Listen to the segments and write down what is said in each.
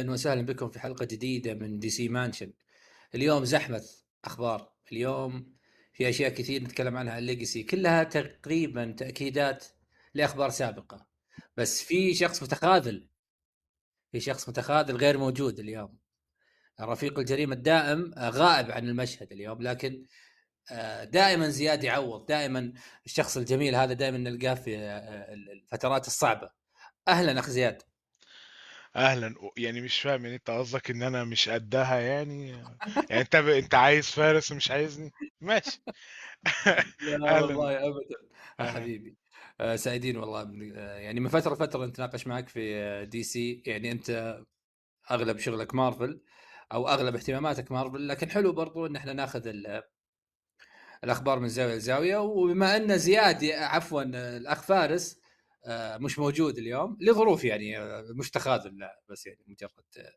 أهلا وسهلا بكم في حلقة جديدة من دي سي مانشن اليوم زحمة أخبار. اليوم في أشياء كثير نتكلم عنها ال Legacy كلها تقريبا تأكيدات لأخبار سابقة. بس في شخص متخاذل. في شخص متخاذل غير موجود اليوم. رفيق الجريمة الدائم غائب عن المشهد اليوم لكن آه، دائما زياد يعوض. دائما الشخص الجميل هذا دائما نلقاه في آه، الفترات الصعبة. أهلا أخ زياد. أهلا يعني مش فاهم يعني أنت قصدك إن أنا مش قدها يعني؟ يعني أنت ب... أنت عايز فارس ومش عايزني؟ ماشي. لا والله ابدا. يا حبيبي. آه سعيدين والله آه يعني من فترة لفتره نتناقش معك في آه، دي سي. يعني أنت أغلب شغلك مارفل أو أغلب اهتماماتك مارفل لكن حلو برضو إن إحنا ناخذ الأخبار من زاوية لزاوية. وبما أن زياد عفوا الأخ فارس آه، مش موجود اليوم لظروف يعني آه، مش تخاذل لا بس يعني مجرد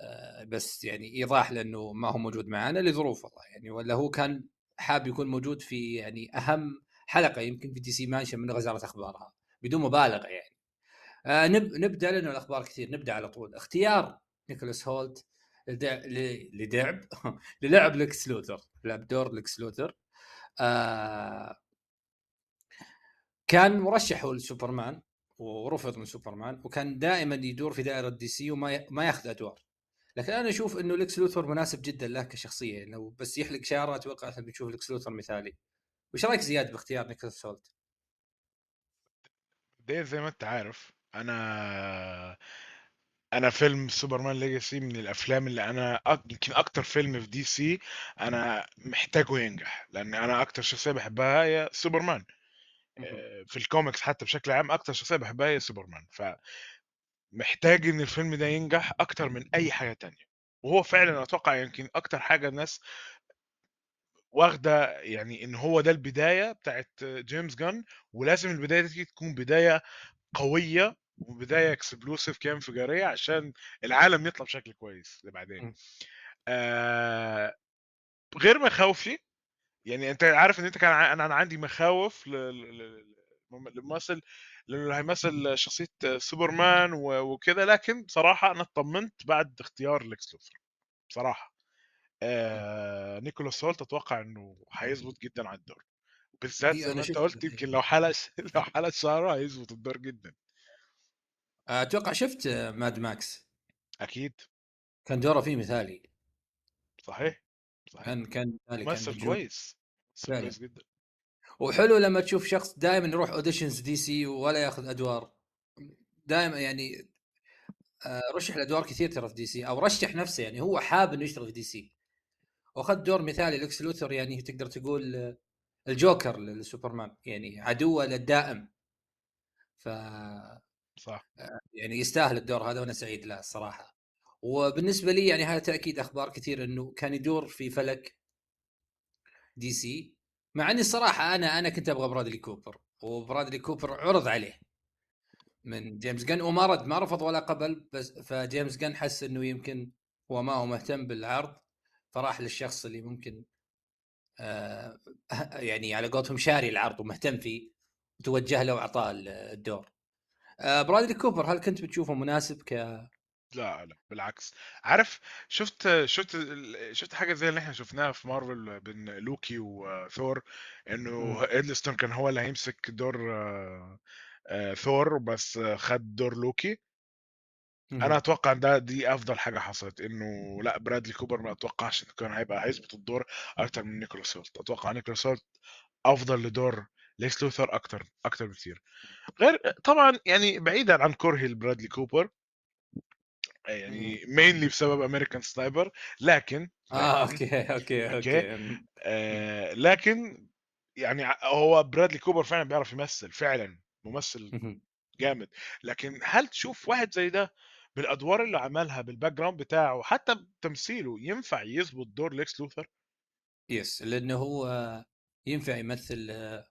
آه، بس يعني إيضاح لأنه ما هو موجود معنا لظروف والله يعني ولا هو كان حاب يكون موجود في يعني أهم حلقة يمكن في دي سي مانشن من غزارة أخبارها بدون مبالغة يعني. نبدأ لأنه الأخبار كثير نبدأ على طول. اختيار نيكولاس هولت لدعب للعب لكس لوثر لعب دور لكس لوثر. آه كان مرشح لسوبرمان ورفض من سوبرمان وكان دائما يدور في دائرة دي سي وما ما ياخذ أدوار. لكن أنا أشوف إنه لكس لوثر مناسب جدا له كشخصية لو بس يحلق شعره أتوقع إحنا بنشوف لكس لوثر مثالي. وش رأيك زياد باختيار نيكولاس هولت؟ زي ما أنت عارف أنا أنا فيلم سوبرمان Legacy من الأفلام اللي أنا يمكن أكتر فيلم في دي سي أنا محتاجه ينجح لأن أنا أكتر شخصية بحبها هي سوبرمان. في الكوميكس حتى بشكل عام أكتر شخصية بحبها هي سوبرمان. ف محتاج إن الفيلم ده ينجح أكتر من أي حاجة تانية. وهو فعلا أتوقع يمكن أكتر حاجة الناس واخدة يعني إن هو ده البداية بتاعت جيمس جان ولازم البداية دي تكون بداية قوية وبداية explosive كده انفجارية عشان العالم يطلع بشكل كويس لبعدين. آه غير مخاوفي يعني أنت عارف إن أنت كان أنا أنا عندي مخاوف للممثل لأنه هيمثل شخصية سوبرمان وكده لكن بصراحة أنا اطمنت بعد اختيار ليكس لوثر بصراحة. آه نيكولاس هولت أتوقع إنه هيظبط جدا على الدور بالذات زي ما أنت قلت يمكن لو حلق لو حلق شعره هيظبط الدور جدا. أتوقع شفت ماد ماكس. أكيد. كان دوره فيه مثالي. صحيح. كان كان ممثل كويس كويس جدا. وحلو لما تشوف شخص دائما يروح auditions دي سي ولا ياخذ أدوار. دائما يعني آه، رشح لادوار كثير ترى في دي سي أو رشح نفسه يعني هو حاب إنه يشتغل في دي سي وأخذ دور مثالي لكس لوثر يعني تقدر تقول الجوكر للسوبرمان يعني عدوه الدائم. ف صح. يعني يستاهل الدور هذا وأنا سعيد له الصراحه وبالنسبة لي يعني هذا تأكيد أخبار كثير إنه كان يدور في فلك دي سي مع إني الصراحه أنا أنا كنت أبغى برادلي كوبر وبرادلي كوبر عرض عليه من جيمس جن وما رد ما رفض ولا قبل بس فجيمس جن حس إنه يمكن هو ما هو مهتم بالعرض فراح للشخص اللي ممكن آه يعني على قولتهم شاري العرض ومهتم فيه وتوجه له وأعطاه الدور. آه برادلي كوبر هل كنت بتشوفه مناسب ك لا لا بالعكس. عارف شفت شفت شفت حاجة زي اللي إحنا شفناها في مارفل بين لوكي وثور إنه هيدلستون كان هو اللي هيمسك دور آه، آه، ثور بس خد دور لوكي. أنا أتوقع ده دي أفضل حاجة حصلت إنه لأ برادلي كوبر ما أتوقعش إنه كان هيبقى هيظبط الدور أكتر من نيكولاس هولت أتوقع نيكولاس هولت أفضل لدور ليكس لوثر أكتر أكتر بكثير غير طبعا يعني بعيدا عن كرهي لبرادلي كوبر يعني mainly بسبب American Sniper لكن آه okay okay okay آه لكن يعني هو برادلي كوبر فعلا بيعرف يمثل فعلا ممثل جامد. لكن هل تشوف واحد زي ده بالأدوار اللي عملها بال background بتاعه حتى بتمثيله ينفع يظبط دور ليكس لوثر؟ yes لأنه هو ينفع يمثل آه،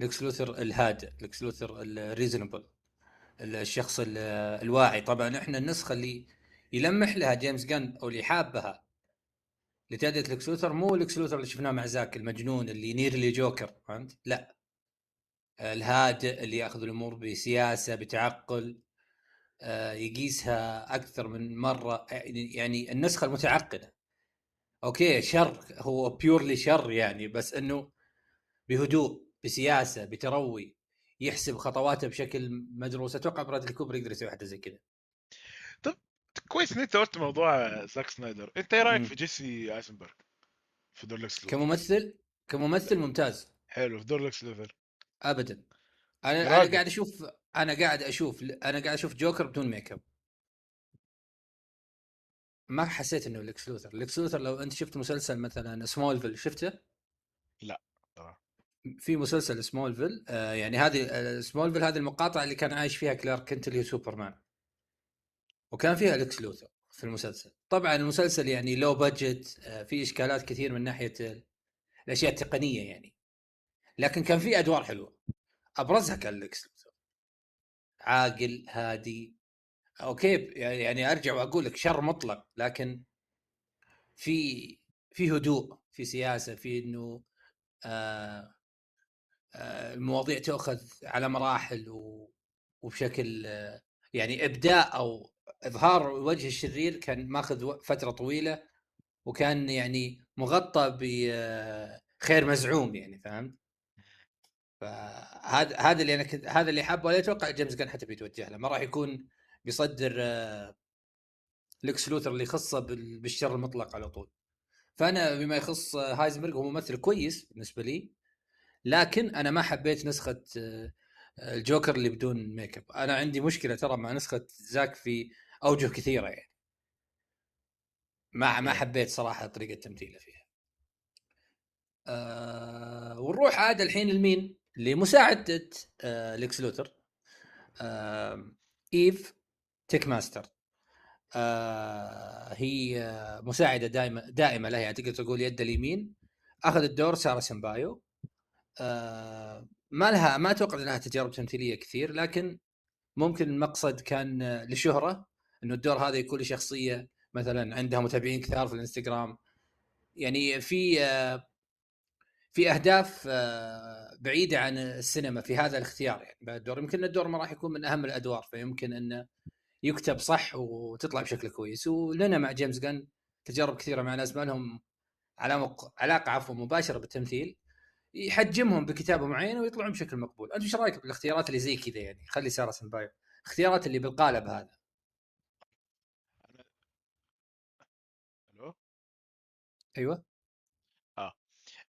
ليكس لوثر الهادئ ليكس لوثر ال reasonable الشخص الواعي. طبعا إحنا النسخة اللي يلمح لها جيمس جن أو اللي حابها لتأدية لكس لوثر مو لكس لوثر اللي شفناه مع زاك المجنون اللي nearly جوكر فهمت؟ لا. الهادئ اللي يأخذ الأمور بسياسة بتعقل آه، يقيسها أكثر من مرة. يعني النسخة المتعقدة. okay شر. هو purely شر يعني بس إنه بهدوء بسياسة بتروي. يحسب خطواته بشكل مدروس أتوقع برادلي كوبر يقدر يسوي حاجة زي كذا. طب كويس ان انت قلت موضوع زاك سنايدر. أنت إيه رأيك في جيسي ايزنبرغ في دور لكس كممثل؟ كممثل ممتاز. حلو في دور لكس لوثر ابدا. أنا أنا قاعد أشوف أنا قاعد أشوف أنا قاعد أشوف جوكر بدون ميك أب. ما حسيت إنه لكس لوثر لكس لوثر لو أنت شفت مسلسل مثلا سمولفيل شفته؟ لا في مسلسل سمولفيل آه يعني هذه آه سمولفيل هذه المقاطعة اللي كان عايش فيها كلارك كنت اللي هو سوبرمان. وكان فيها لكس لوثر في المسلسل. طبعا المسلسل يعني low budget آه في إشكالات كثير من ناحية الأشياء التقنية يعني. لكن كان في أدوار حلوة. أبرزها كان لكس لوثر. عاقل هادي. أوكي يعني أرجع وأقول لك شر مطلق لكن في في هدوء في سياسة في إنه آه آه المواضيع تؤخذ على مراحل و وبشكل آه يعني إبداء أو إظهار الوجه الشرير كان ماخذ فترة طويلة وكان يعني مغطى بخير مزعوم يعني فهمت؟ فهذا هذا اللي أنا كنت هذا اللي حابه. ولا أتوقع جيمس جن حتى بيتوجه له. ما راح يكون بيصدر آه، لكس لوثر اللي يخصه بالشر المطلق على طول. فأنا بما يخص هايزنبرغ هو ممثل كويس بالنسبة لي. لكن أنا ما حبيت نسخة آه، الجوكر اللي بدون ميك اب أنا عندي مشكلة ترى مع نسخة زاك في أوجه كثيرة يعني. ما ما حبيت صراحة طريقة تمثيله فيها. أه ونروح عاد الحين لمين؟ لمساعده أه ليكس لوثر أه إيف تيشماكر آه هي مساعدة دائمه دائمة لها. يعني تقدر تقول يد اليمين. أخذت دور سارة سمبايو آه ما لها ما أتوقع لها تجارب تمثيلية كثير لكن ممكن المقصد كان لشهرة إنه الدور هذا يكون لشخصية مثلا عندها متابعين كثار في الإنستغرام. يعني في آه في أهداف آه بعيدة عن السينما في هذا الاختيار يعني الدور. يمكن الدور ما راح يكون من أهم الأدوار فيمكن إنه يكتب صح وتطلع بشكل كويس. ولنا مع جيمس جن تجارب كثيرة مع ناس ما لهم علاقة عفوا مباشرة بالتمثيل. يحجمهم بكتابة معينة ويطلعون بشكل مقبول. أنت إيش رأيك بالاختيارات اللي زي كذا يعني؟ خلي سارة سمبايو اختيارات اللي بالقالب هذا. ألو؟ أيوه. آه,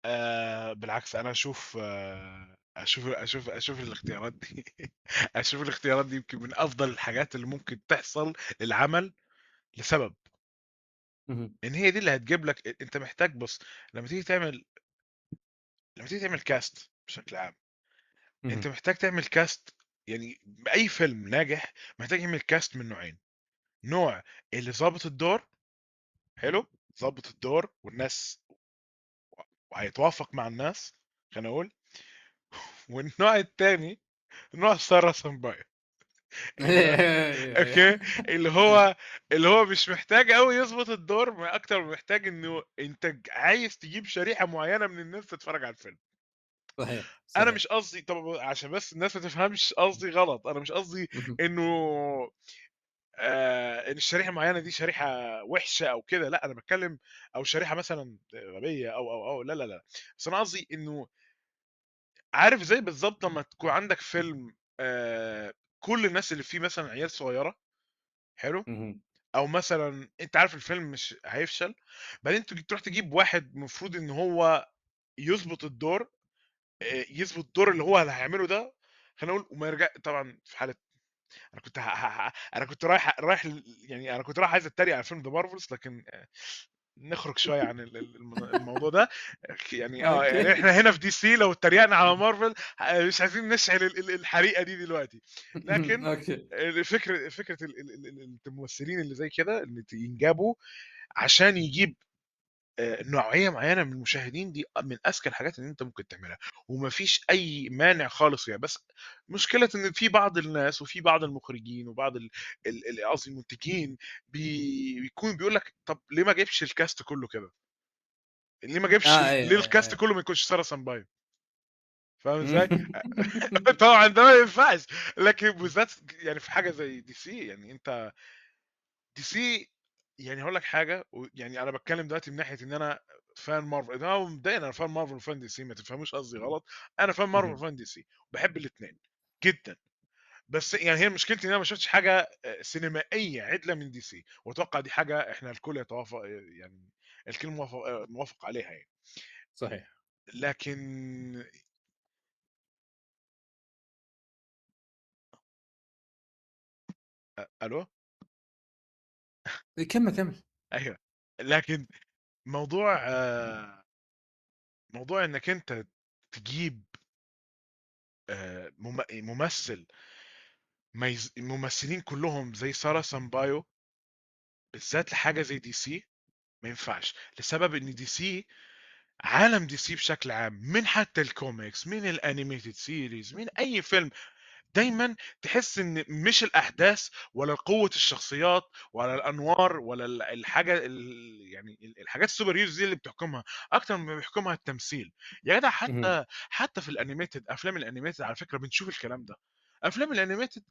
آه بالعكس أنا أشوف آه أشوف أشوف أشوف الاختيارات دي. أشوف الاختيارات دي يمكن من أفضل الحاجات اللي ممكن تحصل للعمل لسبب. إن هي دي اللي هتجيب لك أنت محتاج بص لما تيجي تعمل لما تيجي تعمل كاست بشكل عام أنت محتاج تعمل cast يعني بأي فيلم ناجح محتاج يعمل cast من نوعين. نوع اللي ظابط الدور حلو؟ ظابط الدور والناس وهيتوافق مع الناس خلينا نقول والنوع الثاني نوع سارة سامبايو okay؟ اللي هو اللي هو مش محتاج قوي يظبط الدور ما أكتر محتاج إنه أنت عايز تجيب شريحة معينة من الناس تتفرج على الفيلم. صحيح أنا مش قصدي طب عشان بس الناس ما تفهمش قصدي غلط أنا مش قصدي إنه آه إن الشريحة المعينة دي شريحة وحشة أو كده لأ أنا بتكلم أو شريحة مثلا غبية أو أو أو لا لا لا. بس أنا قصدي إنه عارف زي بالظبط لما تكون عندك فيلم آه كل الناس اللي فيه مثلا عيال صغيرة حلو؟ أو مثلا أنت عارف الفيلم مش هيفشل بعدين تروح تجيب واحد المفروض إن هو يظبط الدور يظبط الدور اللي هو اللي هيعمله ده خلينا نقول وما يرجع طبعا في حالة أنا كنت ه... ه... أنا كنت رايح رايح يعني أنا كنت رايح عايز أتريق على فيلم The Marvels لكن نخرج شوية عن الموضوع ده. يعني آه يعني إحنا هنا في دي سي لو اتريقنا على مارفل مش عايزين نشعل الحريقة دي دلوقتي. لكن فكرة فكره الممثلين اللي زي كده اللي ينجابوا عشان يجيب نوعية معينة من المشاهدين دي من أذكى الحاجات اللي أنت ممكن تعملها. ومفيش أي مانع خالص يعني بس مشكلة إن في بعض الناس وفي بعض المخرجين وبعض قصدي المنتجين بيكون بيقول لك طب ليه ما جبش ال cast كله كده؟ ليه ما جبش آه ليه ال cast كله ما يكونش سارة سامبايو فاهم إزاي؟ طبعا ده ما ينفعش. لكن بالذات يعني في حاجة زي دي سي يعني أنت دي سي يعني هقول لك حاجة يعني أنا بتكلم دلوقتي من ناحية إن أنا fan مارفل أنا مبدئيا أنا fan مارفل و fan دي سي ما تفهموش قصدي غلط أنا fan مارفل و fan دي سي بحب الاثنين جدا. بس يعني هي مشكلتي إن أنا ما شفتش حاجة سينمائية عدلة من دي سي وأتوقع دي حاجة إحنا الكل يتوافق يعني الكل موافق موافق عليها يعني. صحيح. لكن ألو؟ كمل كمل. أيوه. لكن موضوع آه، موضوع إنك أنت تجيب آه، ممثل الممثلين كلهم زي سارة سامبايو بالذات لحاجة زي دي سي ما ينفعش لسبب إن DC عالم DC بشكل عام من حتى الكوميكس من ال animated series من أي فيلم دايما تحس إن مش الأحداث ولا قوة الشخصيات ولا الأنوار ولا الحاجة يعني الحاجات ال superheroes دي اللي بتحكمها أكتر ما بيحكمها التمثيل. يا جدع حتى حتى في ال animated أفلام ال animated على فكرة بنشوف الكلام ده. أفلام ال animated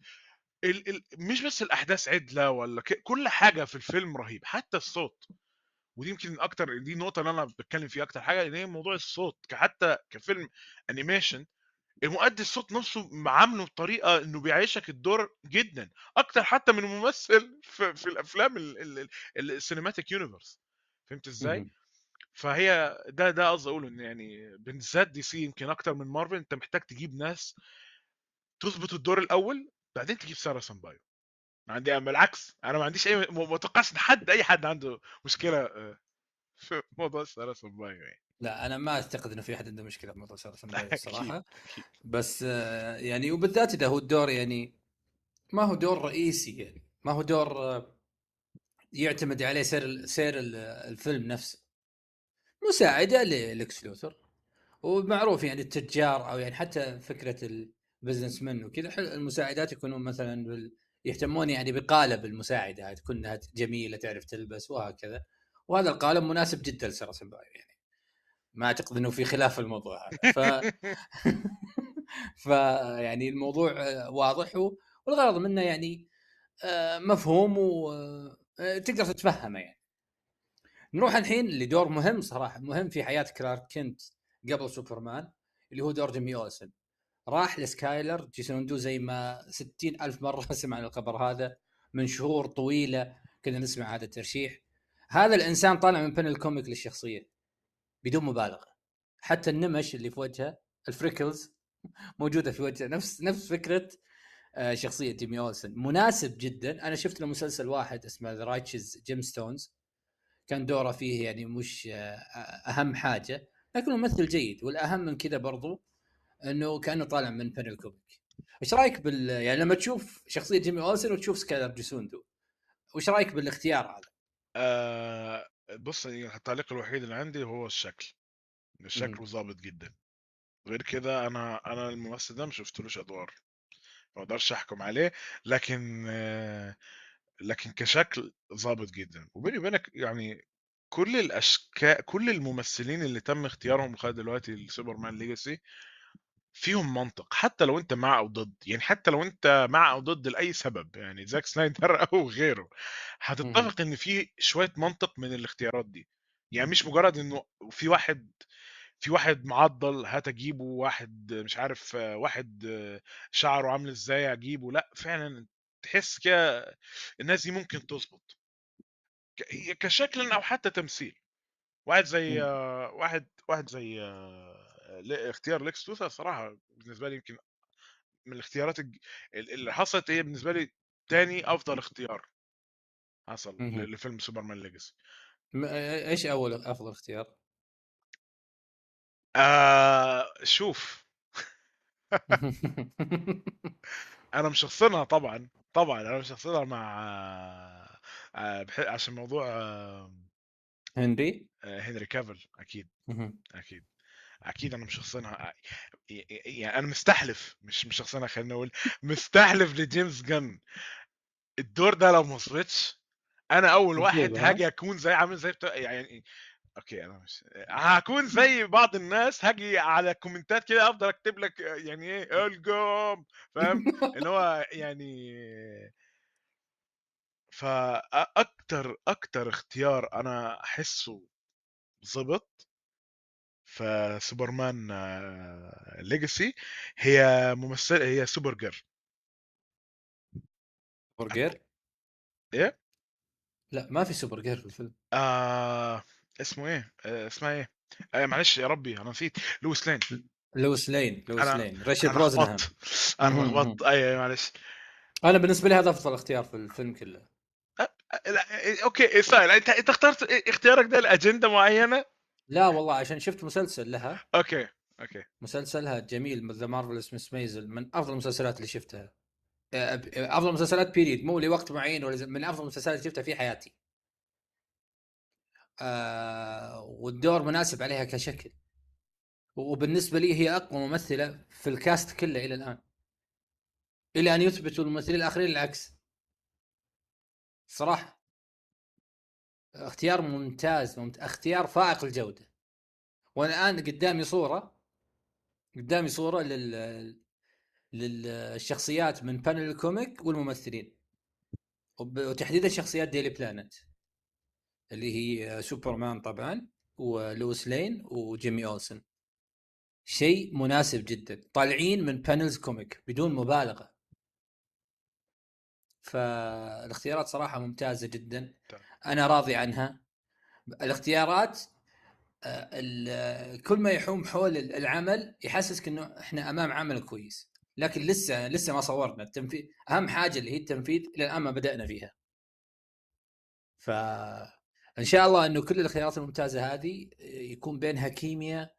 ال ال مش بس الأحداث عدلة ولا كل حاجة في الفيلم رهيب حتى الصوت. ودي يمكن أكتر دي النقطة اللي أنا بتكلم فيها أكتر حاجة إن هي موضوع الصوت حتى كفيلم animation المؤدي الصوت نفسه عامله بطريقة إنه بيعيشك الدور جدا أكتر حتى من الممثل في, في الأفلام ال cinematic universe فهمت إزاي؟ فهي ده ده قصدي أقوله إن يعني بالذات DC يمكن أكتر من مارفل أنت محتاج تجيب ناس تظبط الدور الأول بعدين تجيب سارة سامبايو عندي بالعكس أنا ما عنديش أي ما اتوقعش إن حد أي حد عنده مشكلة آه، في موضوع سارة سامبايو يعني. لا أنا ما أعتقد إنه في أحد عنده مشكلة في موضوع سامبايو الصراحه بس آه، يعني وبالذات إذا هو الدور يعني ما هو دور رئيسي يعني ما هو دور آه، يعتمد عليه سير سير الفيلم نفسه. مساعدة ليكس لوثر. ومعروف يعني التجار أو يعني حتى فكرة ال businessman وكذا المساعدات يكونون مثلا بال... يهتمون يعني بقالب المساعده تكون جميلة تعرف تلبس وهكذا. وهذا القالب مناسب جدا لسارة سمبايو يعني. ما أعتقد إنه في خلاف في الموضوع هذا. ف ف يعني الموضوع واضح والغرض منه يعني آه، مفهوم وتقدر آه، تتفهمه يعني. نروح الحين لدور مهم صراحة مهم في حياة كلارك كنت قبل سوبرمان اللي هو دور جيمي أولسن. راح لسكايلر جيسوندو زي ما ستين ألف مرة سمعنا الخبر هذا من شهور طويلة كنا نسمع هذا الترشيح. هذا الإنسان طالع من panel ال comic للشخصية. بدون مبالغة. حتى النمش اللي في وجهه ال freckles موجودة في وجهه. نفس نفس فكرة آه، شخصية جيمي اولسن مناسب جدا. أنا شفت له مسلسل واحد اسمه The Righteous Gemstones كان دوره فيه يعني مش آه، أهم حاجة. لكنه ممثل جيد. والأهم من كذا برضو إنه كأنه طالع من panel comic إيش رأيك بال يعني لما تشوف شخصية جيمي اولسن وتشوف سكايلر جيسوندو وش رأيك بالإختيار هذا؟ آه بص التعليق الوحيد اللي عندي هو الشكل الشكل ظابط جدا. غير كده أنا أنا الممثل ده ما شفتلوش أدوار ما أقدرش أحكم عليه لكن لكن كشكل ظابط جدا. وبيني وبينك يعني كل الاشكال كل الممثلين اللي تم اختيارهم لغاية دلوقتي ل Superman Legacy فيهم منطق حتى لو أنت مع أو ضد يعني حتى لو أنت مع أو ضد لأي سبب يعني زاك سنايدر أو غيره هتتفق إن في شوية منطق من الاختيارات دي. يعني مش مجرد إنه في واحد في واحد معضل هات أجيبه واحد مش عارف واحد شعره عامل إزاي أجيبه لأ فعلا تحس كده الناس دي ممكن تظبط. كشكل أو حتى تمثيل. واحد زي واحد واحد زي اختيار ليكس لوثر صراحة بالنسبة لي يمكن من الاختيارات اللي حصلت هي بالنسبة لي تاني أفضل اختيار حصل لفيلم Superman Legacy. إيش أول أفضل اختيار؟ آه شوف. أنا مشخصنها طبعا طبعا أنا مشخصنها مع آه عشان موضوع آه هنري؟ هنري كافل أكيد أكيد. أكيد أنا مشخصنها يعني أنا مستحلف مش مشخصنها خلينا نقول مستحلف لجيمس جن الدور ده لو ما وصلتش أنا أول واحد هاجي أكون زي عامل زي بتاع يعني أوكي أنا مش هكون زي بعض الناس هاجي على كومنتات كده أفضل أكتب لك يعني إيه الجوم فاهم؟ اللي هو يعني فاكتر أكتر اختيار أنا أحسه ظبط في سوبرمان ليجاسي هي ممثله هي سوبر جير سوبر جير؟ إيه؟ لا ما في Supergirl في الفيلم. آه اسمه إيه؟ آه اسمها إيه؟ آه معلش يا ربي أنا نسيت. لويس لين. لويس لين لويس لين. بروزنهان لخبطت أنا. لخبطت اي أي معلش. أنا بالنسبة لي هذا أفضل اختيار في الفيلم كله. لا إيه، okay سهل أنت أنت اخترت إيه، اختيارك ده لأجندة معينة؟ لا والله عشان شفت مسلسل لها. okay okay. مسلسلها جميل The Marvelous Mrs. Maisel من أفضل المسلسلات اللي شفتها. أفضل مسلسلات بيريد مو لوقت معين ولا من أفضل المسلسلات اللي شفتها في حياتي. آه والدور مناسب عليها كشكل. وبالنسبة لي هي أقوى ممثلة في الكاست كله إلى الآن. إلى أن يثبتوا الممثلين الآخرين العكس. صراحة. اختيار ممتاز ممت... اختيار فائق الجوده وأنا الان قدامي صورة قدامي صورة لل للشخصيات من panel ال comic والممثلين. وتحديدا شخصيات Daily Planet اللي هي سوبرمان طبعا ولويس لين وجيمي أولسن. شيء مناسب جدا. طالعين من panels comic بدون مبالغة. فالاختيارات صراحة ممتازة جدا. أنا راضي عنها. الاختيارات آه، ال- كل ما يحوم حول العمل يحسسك إنه إحنا أمام عمل كويس. لكن لسه لسه ما صورنا التنفيذ أهم حاجة اللي هي التنفيذ إلى الآن ما بدأنا فيها. ف إن شاء الله إنه كل الخيارات الممتازة هذه يكون بينها كيمياء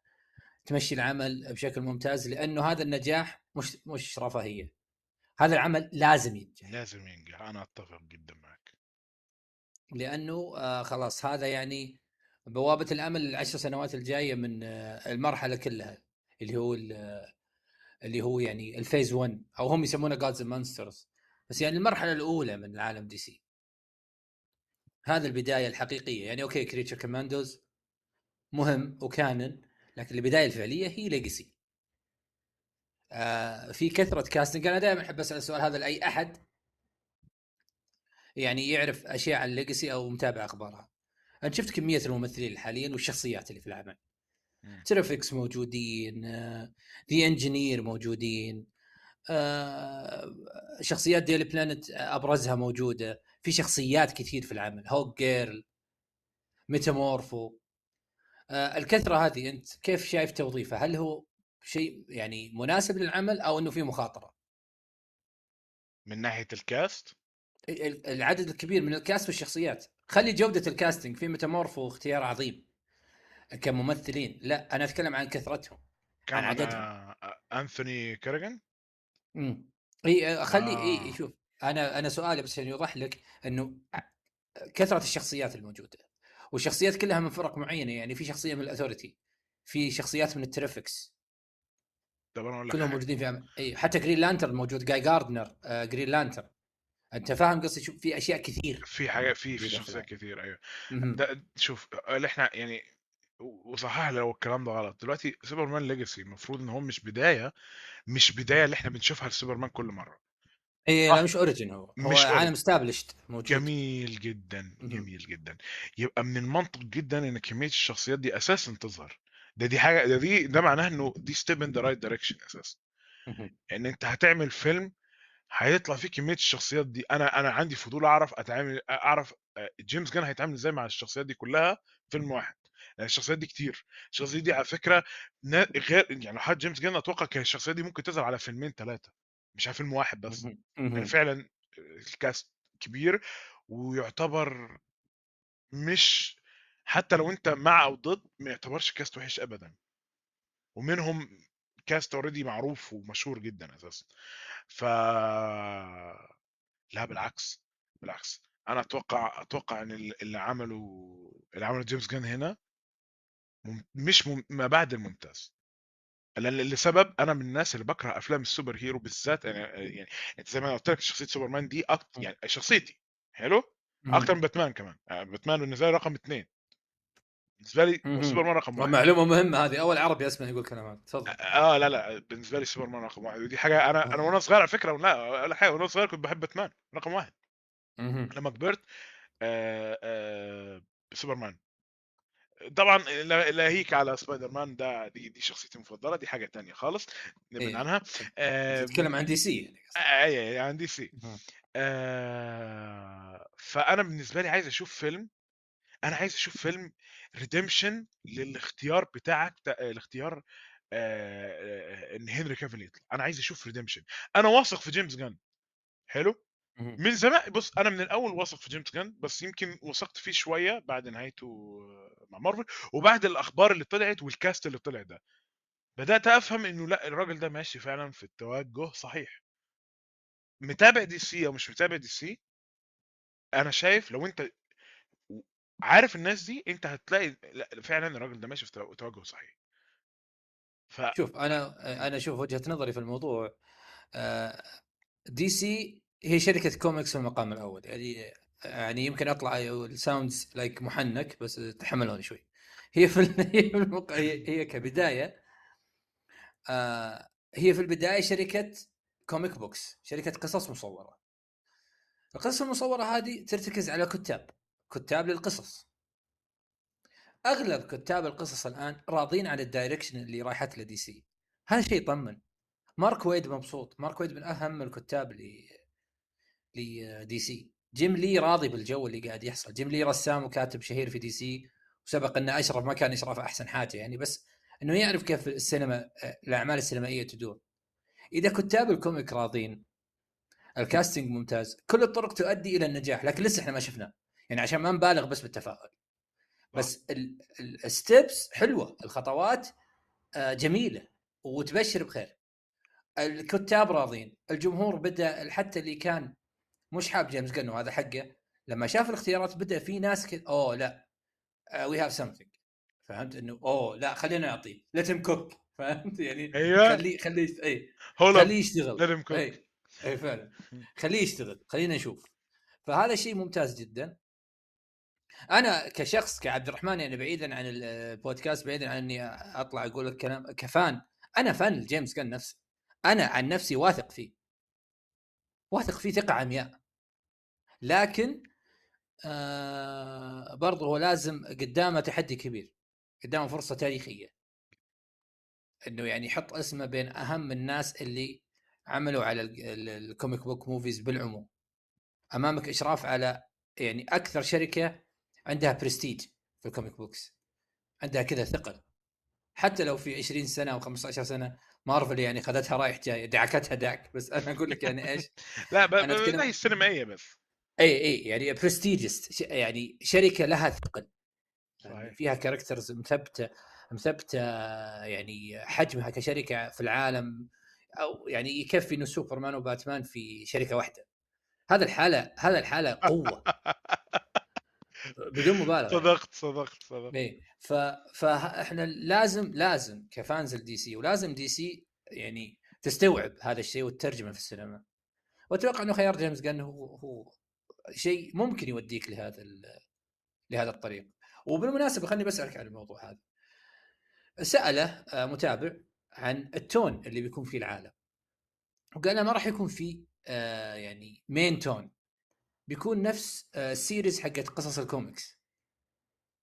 تمشي العمل بشكل ممتاز لأنه هذا النجاح مش مش رفاهية. هذا العمل لازم ينجح. لازم ينجح. أنا أتفق جدا معك. لأنه آه خلاص هذا يعني بوابة الأمل العشر سنوات الجاية من آه المرحلة كلها اللي هو ال- اللي هو يعني ال phase 1 أو هم يسمونه Gods Monsters بس يعني المرحلة الأولى من عالم DC هذا البداية الحقيقية. يعني okay Creature Commandos مهم و canon لكن البداية الفعلية هي Legacy آه في كثرة casting أنا دائما أحب أسأل السؤال هذا لأي أحد. يعني يعرف أشياء عن Legacy أو متابع أخبارها. أنا شفت كمية الممثلين الحاليين والشخصيات اللي في العمل. ترافيكس موجودين the Engineer موجودين آه، شخصيات Daily Planet أبرزها موجودة. في شخصيات كثير في العمل. Hawkgirl Metamorpho آه، الكثرة هذه أنت كيف شايف توظيفه هل هو شيء يعني مناسب للعمل أو إنه في مخاطرة؟ من ناحية ال cast ال- العدد الكبير من ال cast والشخصيات خلي جودة ال casting في Metamorpho اختيار عظيم كممثلين لا أنا أتكلم عن كثرتهم كان عن عددهم. أنثوني كاريغن امم إي خلي آه. اي شوف أنا أنا سؤالي بس عشان يوضح لك إنه كثرة الشخصيات الموجودة والشخصيات كلها من فرق معينة يعني في شخصية من ال Authority في شخصيات من لك كلهم. موجودين في عمل. إي حتى Green Lantern موجود جاي جاردنر آه Green Lantern أنت فاهم قصدي شوف في أشياء كثير في حاجة في في شخصيات. كتير أيوه. ده شوف اللي إحنا يعني وصحح لو الكلام ده غلط دلوقتي سوبرمان Legacy المفروض إن هو مش بداية مش بداية اللي إحنا بنشوفها لسوبرمان كل مرة اي لا مش origin هو هو مش عالم origin. established موجود جميل جدا. جميل جدا يبقى من المنطق جدا إن كمية الشخصيات دي أساسا تظهر ده دي حاجة ده دي ده معناه إنه دي step in the right direction أساسا. إن أنت هتعمل فيلم هيطلع فيه كمية الشخصيات دي. أنا أنا عندي فضول أعرف أتعامل أعرف آه، جيمس جان هيتعامل إزاي مع الشخصيات دي كلها فيلم واحد. لأن الشخصيات دي كتير. الشخصيات دي على فكرة غير يعني حد جيمس جان أتوقع كان الشخصيات دي ممكن تظهر على فيلمين ثلاثة مش على فيلم واحد بس. يعني. فعلا ال cast كبير ويعتبر مش حتى لو أنت مع أو ضد ما يعتبرش cast وحش ابدا. ومنهم cast already معروف ومشهور جدا أساسا. ف لا بالعكس بالعكس. أنا أتوقع أتوقع إن ال- اللي عمله اللي عمله جيمس جان هنا مش مم... ما بعد الممتاز. لسبب أنا من الناس اللي بكره أفلام ال superhero بالذات يعني يعني أنت زي ما قلت لك شخصية سوبرمان دي أكتر يعني شخصيتي. حلو. أكتر من باتمان كمان. يعني باتمان بالنسبة لي رقم اثنين بالنسبة لي سوبرمان رقم واحد. معلومة مهمة هذه أول عربي أسمع يقول كلام هات تفضل. آه لا لا بالنسبة لي سوبرمان رقم واحد. ودي حاجة أنا أنا وأنا صغير على فكرة لا لا حاجة وأنا صغير كنت بحب باتمان رقم واحد. لما كبرت آه آه سوبرمان طبعا لاهيك على سبايدر مان ده دي دي شخصيتي المفضلة دي حاجة تانية خالص نبعد إيه. عنها. آه تتكلم عن دي سي يعني اي عن دي سي. آه فأنا بالنسبة لي عايز أشوف فيلم أنا عايز أشوف فيلم redemption للاختيار بتاعك الاختيار آه إن هنري كافيل يطلع. أنا عايز أشوف redemption أنا واثق في جيمس جان حلو؟ من زمان بص أنا من الأول واثق في جيمس جان بس يمكن وثقت فيه شوية بعد نهايته مع مارفل وبعد الأخبار اللي طلعت وال cast اللي طلع ده. بدأت أفهم إنه لأ الراجل ده ماشي فعلا في التوجه صحيح. متابع دي سي أو مش متابع دي سي أنا شايف لو أنت عارف الناس دي أنت هتلاقي لأ فعلا الراجل ده ماشي في توجه صحيح. ف... شوف أنا أنا أشوف وجهة نظري في الموضوع آه، دي سي هي شركة كوميكس في المقام الأول يعني يعني يمكن اطلع ال sounds like محنك بس تحملوني شوي. هي في هي في المق... هي كبداية آه هي في البداية شركة comic books شركة قصص مصورة. القصص المصورة هذه ترتكز على كتاب. كتاب للقصص. أغلب كتاب القصص الآن راضين عن ال direction اللي رايحت له دي سي هذا شيء يطمن. مارك ويد مبسوط. مارك ويد من أهم الكتاب اللي لدي سي جيم لي راضي بالجو اللي قاعد يحصل. جيم لي رسام وكاتب شهير في دي سي وسبق إنه أشرف ما كان اشرف أحسن حاجة يعني بس إنه يعرف كيف السينما الأعمال السينمائية تدور. إذا كتاب ال comic راضين ال casting ممتاز. كل الطرق تؤدي إلى النجاح لكن لسه إحنا ما شفناه. يعني عشان ما نبالغ بس بالتفاؤل. بس ال steps حلوة الخطوات آه، جميلة وتبشر بخير. الكتاب راضين الجمهور بدأ حتى اللي كان مش حاب جيمس جن وهذا حقه لما شاف الاختيارات بدأ في ناس كذا أوه لا we have something فهمت؟ إنه أوه لا خلينا نعطيه let him cook فهمت؟ يعني أيوه. خليه خليه اي خليه يشتغل. let him cook اي فعلا. خليه يشتغل خلينا نشوف. فهذا شيء ممتاز جدا. أنا كشخص كعبد الرحمن يعني بعيدا عن البودكاست بعيدا عن إني أطلع أقول الكلام ك fan أنا fan لجيمس جن نفسه. أنا عن نفسي واثق فيه. واثق فيه ثقة عمياء. لكن آه برضه هو لازم قدامه تحدي كبير قدامه فرصة تاريخية. إنه يعني يحط اسمه بين أهم الناس اللي عملوا على ال comic book movies بالعموم. أمامك إشراف على يعني أكثر شركة عندها برستيج في ال comic books عندها كذا ثقل. حتى لو في 20 سنة أو 15 سنة مارفل يعني خذتها رايح جاي دعكتها دعك. بس أنا أقول لك يعني إيش؟ لا بس هي السينمائيه بس. إي إي يعني برستيجست يعني شركة لها ثقل. يعني فيها characters مثبتة مثبتة يعني حجمها كشركة في العالم. أو يعني يكفي إنه سوبرمان وباتمان في شركة واحدة. هذا الحالة هذا الحالة قوة. بدون مبالغة صدقت صدقت صدقت. اي ف... فاحنا لازم لازم ك fans الدي سي ولازم دي سي يعني تستوعب هذا الشيء وتترجمه في السينما. وأتوقع إنه خيار جيمس جن هو هو شيء ممكن يوديك لهذا لهذا الطريق. وبالمناسبة خليني بسألك عن الموضوع هذا. سأله آه، متابع عن ال tone اللي بيكون فيه العالم. وقال ما راح يكون في آه، يعني مين tone بيكون نفس ال series آه، حقت قصص الكوميكس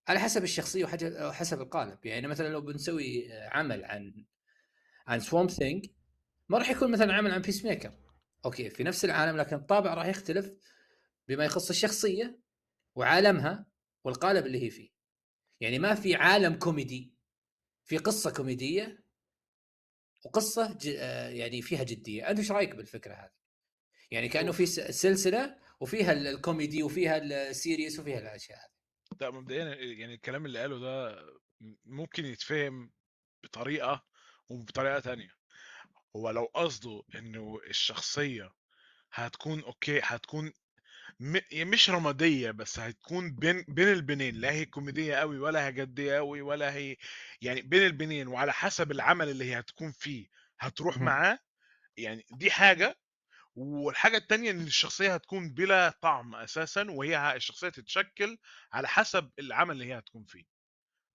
على حسب الشخصية وحسب القالب. يعني مثلا لو بنسوي عمل عن عن سوام ثينج ما راح يكون مثلا عمل عن بيس ميكر أوكي في نفس العالم لكن الطابع راح يختلف بما يخص الشخصية وعالمها والقالب اللي هي فيه. يعني ما في عالم كوميدي في قصة كوميدية وقصة ج... آه، يعني فيها جدية. أنت إيش رأيك بالفكرة هذه؟ يعني كأنه في سلسلة وفيها الكوميدي وفيها ال serious وفيها الأشياء هذه. لا مبدئيا يعني الكلام اللي قاله ده ممكن يتفهم بطريقة وبطريقة تانية. هو لو قصده إنه الشخصية هتكون أوكي هتكون مش رمادية بس هتكون بين بين البنين لا هي كوميدية قوي ولا هي جدية قوي ولا هي يعني بين البنين وعلى حسب العمل اللي هي هتكون فيه هتروح معاه يعني دي حاجة والحاجة التانية إن الشخصية هتكون بلا طعم أساسا وهي الشخصية تتشكل على حسب العمل اللي هي هتكون فيه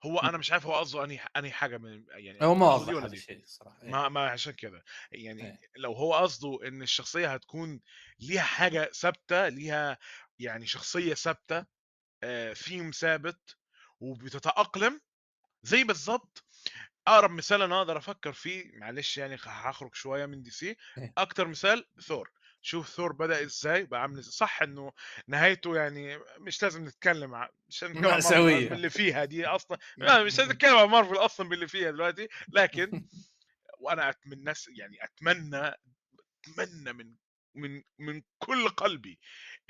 هو أنا مش عارف هو قصده أنهي أنهي حاجة من يعني هو ما قصده ولا دي الشيء الصراحة إيه. ما ما عشان كده يعني إيه. لو هو قصده إن الشخصية هتكون ليها حاجة ثابتة ليها يعني شخصية ثابتة آه، ثيم ثابت وبتتأقلم زي بالظبط أقرب مثال أنا أقدر أفكر فيه معلش يعني هخرج شوية من دي سي إيه. أكتر مثال ثور. شوف ثور بدأ إزاي بقى عامل إزاي. صح إنه نهايته يعني مش لازم نتكلم عن مش لازم نتكلم مأساوية. باللي فيها دي أصلا. لا مش لازم نتكلم عن مارفل أصلا باللي فيها دلوقتي. لكن وأنا الناس يعني أتمنى أتمنى من من من كل قلبي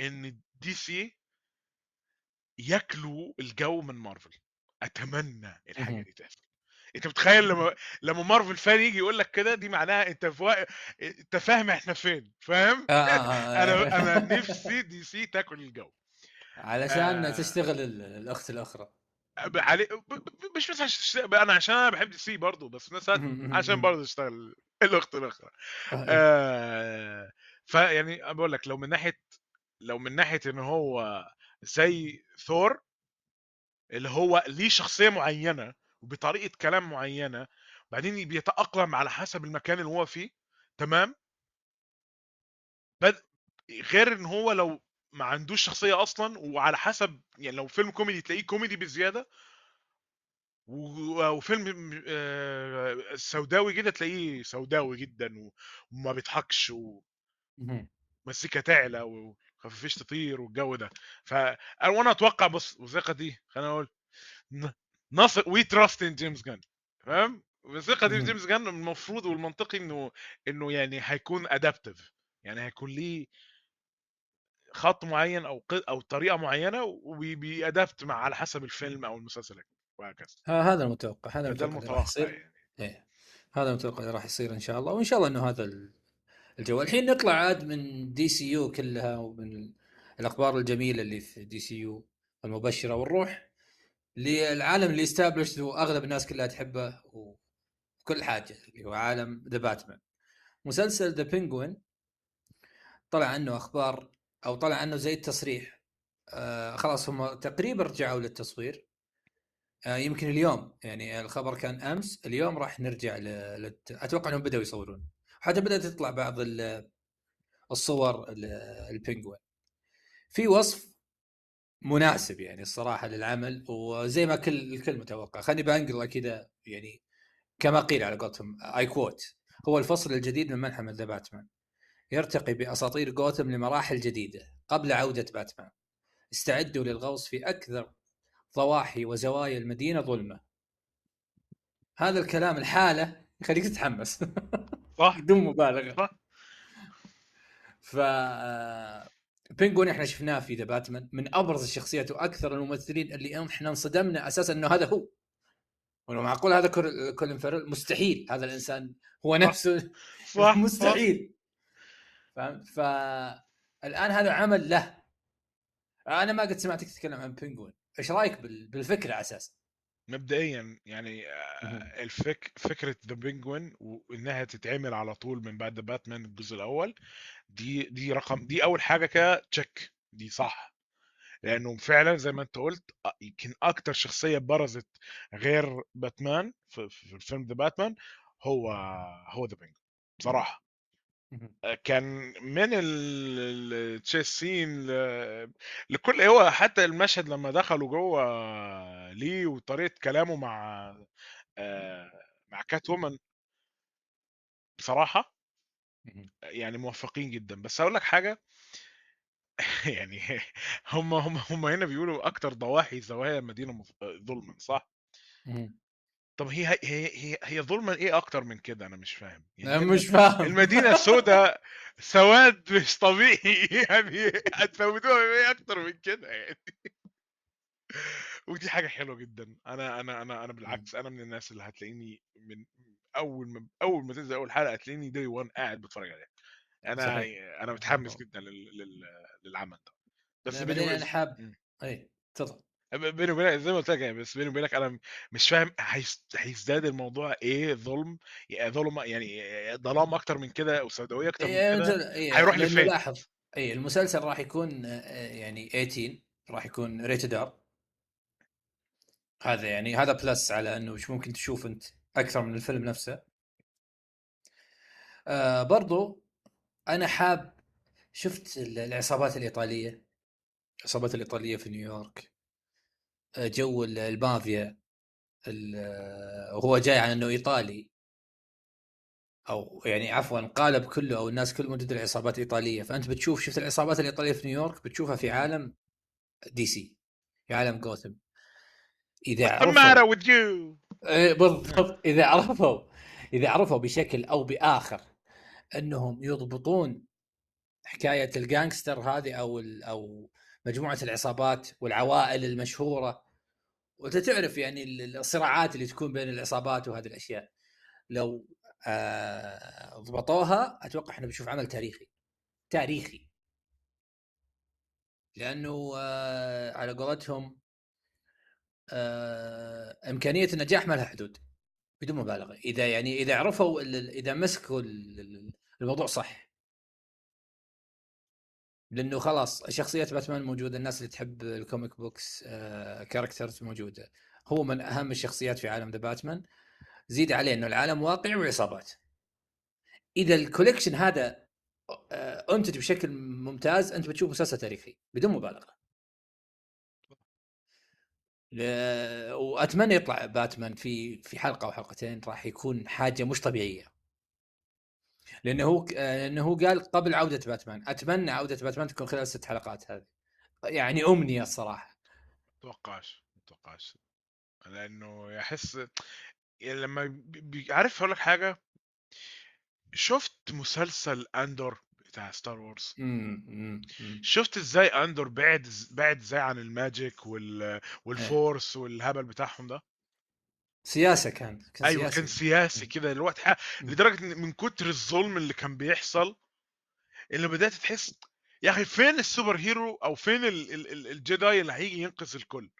إن دي سي ياكلوا الجو من مارفل أتمنى الحاجة. دي تحصل. أنت متخيل لما لما مارفل fan يجي يقول لك كده؟ دي معناها أنت في وق... أنت فاهم إحنا فين فاهم؟ آه، آه، آه. أنا أنا نفسي دي سي تاكل الجو. علشان آه. تشتغل ال- الأخت الأخرى. علي... مش بس عشان أنا عشان أنا بحب دي سي برضه بس الوقت عشان برضه تشتغل الأخت الأخرى. آه... فيعني بقول لك لو من ناحية لو من ناحية إن هو زي ثور اللي هو ليه شخصية معينة وبطريقة كلام معينة بعدين بيتأقلم على حسب المكان اللي هو فيه تمام بد... غير إن هو لو ما عندوش شخصية أصلا وعلى حسب يعني لو فيلم كوميدي تلاقيه كوميدي بزيادة وفيلم سوداوي كده تلاقيه سوداوي جدا وما بيضحكش. ومزيكا تعلى وخفافيش تطير والجو ده فانا أتوقع بص الوثيقه دي خلينا نقول نثق we trust ان جيمس جن فاهم الوثيقه دي في. جيمس جن المفروض والمنطقي إنه إنه يعني هيكون adaptive يعني هيكون ليه خط معين أو أو طريقة معينة وبي adapt مع على حسب الفيلم أو المسلسل وهكذا. ها- هذا المتوقع هذا ده المتوقع اللي راح المتوقع يصير. يعني. إيه. هذا المتوقع اللي راح يصير إن شاء الله وإن شاء الله إنه هذا ال- الجو الحين نطلع عاد من دي سي يو كلها ومن الأخبار الجميلة اللي في دي سي يو المبشرة ونروح للعالم اللي established وأغلب الناس كلها تحبه وكل حاجة اللي هو عالم ذا باتمان مسلسل ذا بينجوين طلع عنه أخبار أو طلع عنه زي التصريح. آه خلاص هم تقريبا رجعوا للتصوير. آه يمكن اليوم يعني الخبر كان أمس اليوم راح نرجع. للت... أتوقع إنهم بدأوا يصورون. حتى بدأت تطلع بعض ال... الصور ال- البنجوين في وصف مناسب يعني الصراحة للعمل وزي ما كل الكل متوقع. خليني بانقله كذا يعني كما قيل على قولتهم اي كوت هو الفصل الجديد من ملحمه ذا باتمان يرتقي بأساطير جوثم لمراحل جديدة قبل عودة باتمان استعدوا للغوص في أكثر ضواحي وزوايا المدينة ظلمة. هذا الكلام الحالة يخليك تتحمس. صح. بدون مبالغة. صح. ف بينجوين إحنا شفناه في ذا باتمان من أبرز الشخصيات وأكثر الممثلين اللي إحنا انصدمنا أساسا إنه هذا هو. ولو معقول هذا كول- كولين فاريل مستحيل هذا الإنسان هو نفسه. صح مستحيل. فهمت فالآن هذا عمل له. أنا ما قد سمعتك تتكلم عن بينجوين إيش رأيك بال- بالفكرة أساسا؟ مبدئيا يعني آه،. الفك فكرة ذا بينجوين وإنها تتعمل على طول من بعد باتمان الجزء الأول دي دي رقم دي أول حاجة كده check دي صح لأنه فعلا زي ما أنت قلت آه، يمكن أكتر شخصية برزت غير باتمان في, في الفيلم ذا باتمان هو هو ذا بينجوين بصراحة مهم. كان من التشيس سين لكل هو حتى المشهد لما دخلوا جوه ليه وطريقة كلامه مع آه، مع كات وومن بصراحة مهم. يعني موفقين جدا بس أقول لك حاجة يعني هم هم هم هنا بيقولوا أكتر ضواحي زوايا المدينة مف- ظلما صح مهم. طب هي هي هي هي ظلما إيه أكتر من كده؟ أنا مش فاهم. يعني مش فاهم. المدينة السوداء سواد مش طبيعي. يعني هتسودوها بايه أكتر من كده يعني؟ ودي حاجة حلوة جدا. أنا أنا أنا أنا بالعكس أنا من الناس اللي هتلاقيني من أول ما أول ما تنزل أول حلقة هتلاقيني داي 1 قاعد بتفرج عليها. أنا صحيح. أنا متحمس جدا لل... لل... للعمل ده. بس أنا حاب. اي تفضل بيني وبينك زي ما قلت لك يعني بس بيني وبينك أنا مش فاهم هيس- هيزداد الموضوع إيه ظلم؟ يعني ظلم يعني ظلام أكتر من كده وسوداويه أكتر من إيه، كده مثل- إيه، هيروح لأنه لفين؟ لاحظ اي المسلسل راح يكون آه، يعني 18 راح يكون rated R هذا يعني هذا plus على إنه إيش ممكن تشوف أنت أكثر من الفيلم نفسه. آه برضو أنا حاب شفت العصابات الإيطالية العصابات الإيطالية في نيويورك. جو المافيا هو جاي عن إنه إيطالي. أو يعني عفوا قالب كله أو الناس كل موجود العصابات الإيطالية. فأنت بتشوف شفت العصابات الإيطالية في نيويورك؟ بتشوفها في عالم دي سي في عالم جوثم. إذا عرفوا إيه، بالضبط. إذا عرفوا إذا عرفوا بشكل أو بآخر إنهم يضبطون حكاية ال gangster هذه أو أو مجموعة العصابات والعوائل المشهورة. وأنت تعرف يعني الصراعات اللي تكون بين العصابات وهذه الأشياء. لو آه ضبطوها أتوقع إحنا بنشوف عمل تاريخي. تاريخي. لأنه آه على قولتهم آه إمكانية النجاح ما لها حدود بدون مبالغة. إذا يعني إذا عرفوا إذا مسكوا الموضوع صح. لأنه خلاص شخصيات باتمان موجودة الناس اللي تحب ال comic books characters موجودة. هو من أهم الشخصيات في عالم The Batman زيد عليه إنه العالم واقعي وعصابات. إذا ال collection هذا آه أنتج بشكل ممتاز أنت بتشوف مسلسل تاريخي بدون مبالغة. ل... وأتمنى يطلع باتمان في في حلقة أو حلقتين راح يكون حاجة مش طبيعية. لأنه هو لأنه هو قال قبل عودة باتمان. أتمنى عودة باتمان تكون خلال ست حلقات هذه. يعني أمنية الصراحة. اتوقعش اتوقعش لأنه يحس يعني لما عارف أقول لك حاجة؟ شفت مسلسل Andor بتاع Star Wars شفت إزاي Andor بعد بعد إزاي عن ال magic وال وال force والهبل بتاعهم ده؟ سياسة كان, كان أيوه سياسي. كان سياسي كده الوقت ح... لدرجة من كتر الظلم اللي كان بيحصل اللي بدأت تحس يا أخي فين ال super hero أو فين ال... ال... ال Jedi اللي هيجي ينقذ الكل؟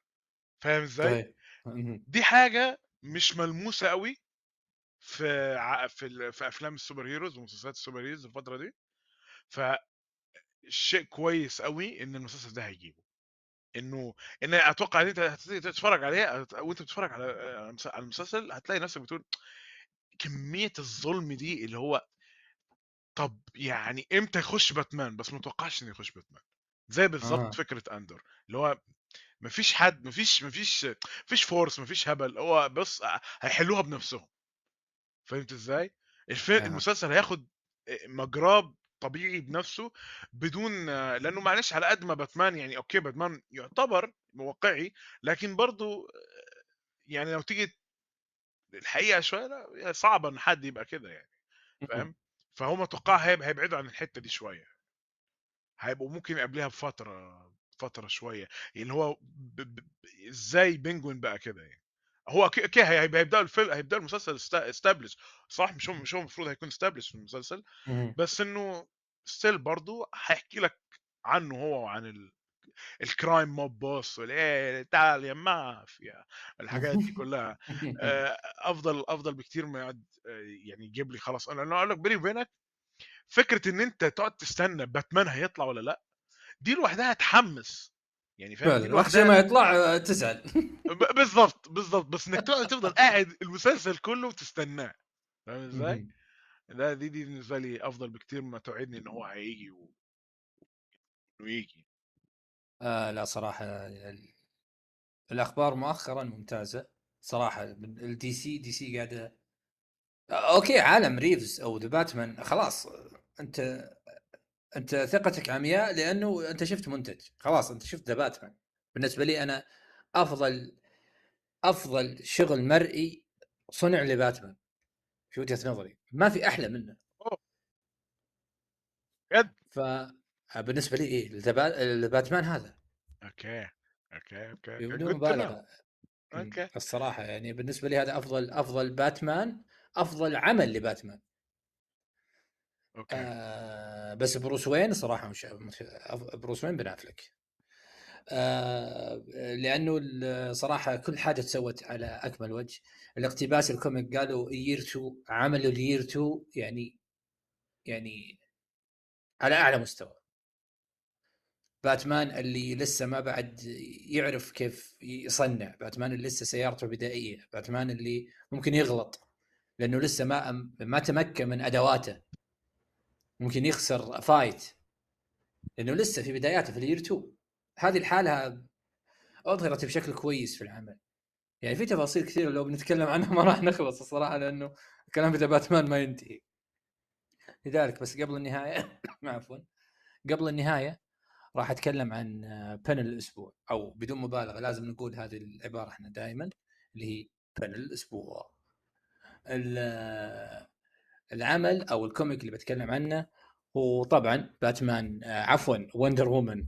فاهم إزاي؟ طيب. دي حاجة مش ملموسة قوي في ع... في ال... في أفلام ال super heroes ومسلسلات ال super heroes الفترة دي. ف شيء كويس قوي إن المسلسل ده هيجيبه. إنه إن أتوقع إن أنت تتفرج عليه وأنت بتتفرج على على المسلسل هتلاقي نفسك بتقول كمية الظلم دي اللي هو طب يعني إمتى يخش باتمان بس ما توقعش إنه يخش باتمان زي بالظبط آه. فكرة Andor اللي هو مفيش حد مفيش مفيش مفيش force مفيش هبل هو بص هيحلوها بنفسهم فهمت إزاي؟ الفيلم آه. المسلسل هياخد مجراه طبيعي بنفسه بدون لأنه معلش على قد ما باتمان يعني okay باتمان يعتبر واقعي لكن برضه يعني لو تيجي الحقيقة شوية لا صعبه إن حد يبقى كده يعني فاهم؟ فهم أتوقع هيبعدوا عن الحتة دي شوية. هيبقوا ممكن قبلها بفترة فترة شوية اللي هو ب... ب... إزاي Penguin بقى كده يعني؟ هو okay هيبدأ الفيلم هيبدأ المسلسل established صح مش هو مش هو المفروض هيكون established في المسلسل بس إنه still برضه هيحكي لك عنه هو وعن ال... الكرايم موب بوس والايه تعال يا مافيا الحاجات دي كلها. آه، أفضل أفضل بكتير ما يقعد آه، يعني يجيب لي خلاص. أنا أقول لك بيني وبينك فكرة إن أنت تقعد تستنى باتمان هيطلع ولا لأ دي لوحدها تحمس يعني فاهم؟ وقت ما يطلع آه، تزعل. بالضبط بالضبط بس إنك تقعد تفضل قاعد المسلسل كله وتستناه. فاهم إزاي؟ لا دي دي بالنسبة لي أفضل بكتير ما توعدني إن هو هيجي و... إنه يجي. آه لا صراحة الأخبار مؤخرا ممتازة. صراحة ال DC DC قاعدة okay عالم Reeves أو The Batman خلاص أنت أنت ثقتك عمياء لأنه أنت شفت منتج. خلاص أنت شفت The Batman بالنسبة لي أنا أفضل أفضل شغل مرئي صنع لباتمان في وجهة نظري. ما في أحلى منه. بجد؟ ف بالنسبة لي إيه الباتمان هذا. okay okay okay بدون مبالغة. okay. الصراحة يعني بالنسبة لي هذا أفضل أفضل باتمان أفضل عمل لباتمان. okay. آه بس بروس وين صراحة مش بروس وين بن أفلك. آه لأنه صراحة كل حاجة تسوت على أكمل وجه. الاقتباس ال comic قالوا year 2 عملوا ال year 2 يعني يعني على أعلى مستوى. باتمان اللي لسه ما بعد يعرف كيف يصنع. باتمان اللي لسه سيارته بدائية. باتمان اللي ممكن يغلط. لأنه لسه ما ما تمكن من أدواته. ممكن يخسر fight لأنه لسه في بداياته في الير 2 هذه الحالة أظهرت بشكل كويس في العمل. يعني في تفاصيل كثيرة لو بنتكلم عنها ما راح نخلص الصراحة لأنه الكلام في باتمان ما ينتهي. لذلك بس قبل النهاية عفوا. قبل النهاية راح أتكلم عن بن الأسبوع أو بدون مبالغة لازم نقول هذه العبارة إحنا دائما اللي هي بن الأسبوع. العمل أو ال comic اللي بتكلم عنه هو طبعا باتمان عفوا Wonder Woman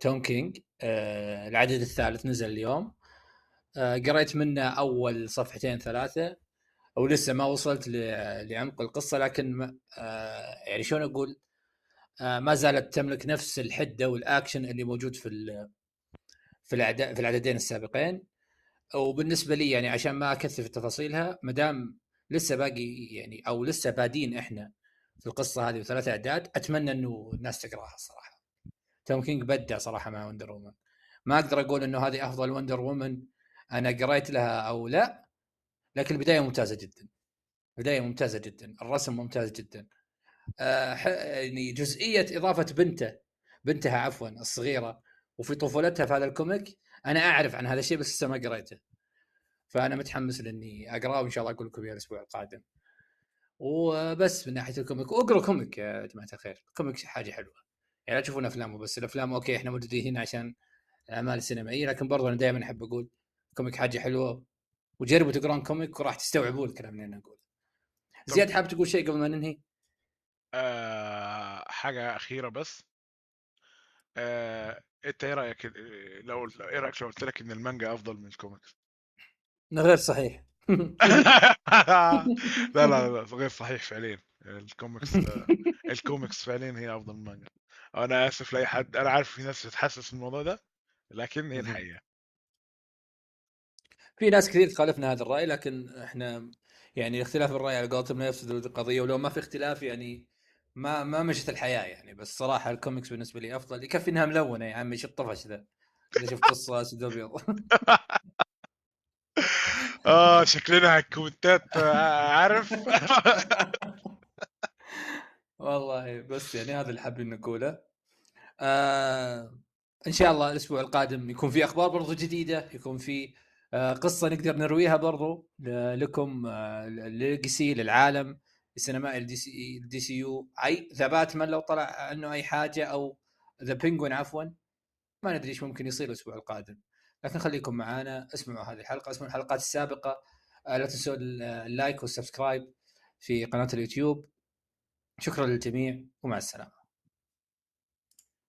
توم كينج العدد الثالث نزل اليوم. آه، قريت منه أول صفحتين ثلاثة ولسه ما وصلت لعمق القصة لكن آه، يعني شلون أقول؟ آه، ما زالت تملك نفس الحدة والأكشن اللي موجود في في في العددين السابقين. وبالنسبة لي يعني عشان ما أكثر في تفاصيلها ما دام لسه باقي يعني أو لسه بادين إحنا في القصة هذه وثلاث أعداد. أتمنى إنه الناس تقراها الصراحه توم كينج بدع صراحة مع Wonder Woman. ما أقدر أقول إنه هذه أفضل Wonder Woman أنا قريت لها أو لا لكن البداية ممتازة جدا. بدايه ممتازة جدا. الرسم ممتاز جدا. آه يعني جزئية إضافة بنته بنتها عفوا الصغيرة وفي طفولتها في هذا ال comic أنا أعرف عن هذا الشيء بس لسه ما قريته. فأنا متحمس لإني اقراه وإن شاء الله أقول لكم إياه الأسبوع القادم. وبس من ناحية ال comic واقروا comic يا جماعة الخير. ال comic حاجة حلوة. يعني لا تشوفون أفلامه بس الأفلام okay إحنا موجودين هنا عشان الأعمال السينمائية لكن برضو أنا دائما أحب أقول comic حاجة حلوة. وجربوا تقرون comic وراح تستوعبون الكلام اللي أنا أقوله. زياد حاب تقول شيء قبل ما ننهي؟ آه حاجة أخيرة بس. آه أنت إيه رأيك؟ لو إيه رأيك لو قلت لك إن المانجا أفضل من الكوميكس؟ غير صحيح. لا لا لا غير صحيح فعليا. ال comics ال comics فعليا هي أفضل من المانجا. أنا آسف لأي حد أنا عارف في ناس تتحسس الموضوع ده لكن هي الحقيقة. في ناس كثير تخالفنا هذا الرأي لكن إحنا يعني اختلاف الرأي على قولتهم لا يفسد القضية ولو ما في اختلاف يعني ما ما مشت الحياة يعني. بس صراحة الكوميكس بالنسبة لي أفضل. يكفي إنها ملونة يا عمي إيش الطفش ذا؟ إذا شفت قصة اسود ابيض آه شكلنا الكومنتات عارف؟ والله بس يعني هذا اللي حابين نقوله. آه إن شاء الله الأسبوع القادم يكون في أخبار برضو جديدة يكون في آه قصة نقدر نرويها برضو لكم آه للعالم السينمائي ال DC ال DCU. أي The Batman لو طلع عنه أي حاجة أو The Penguin عفوا ما ندري إيش ممكن يصير الأسبوع القادم. لكن خليكم معنا اسمعوا هذه الحلقة اسمعوا الحلقات السابقة. آه، لا تنسوا ال like وال subscribe في قناة اليوتيوب. شكرا للجميع ومع السلامة.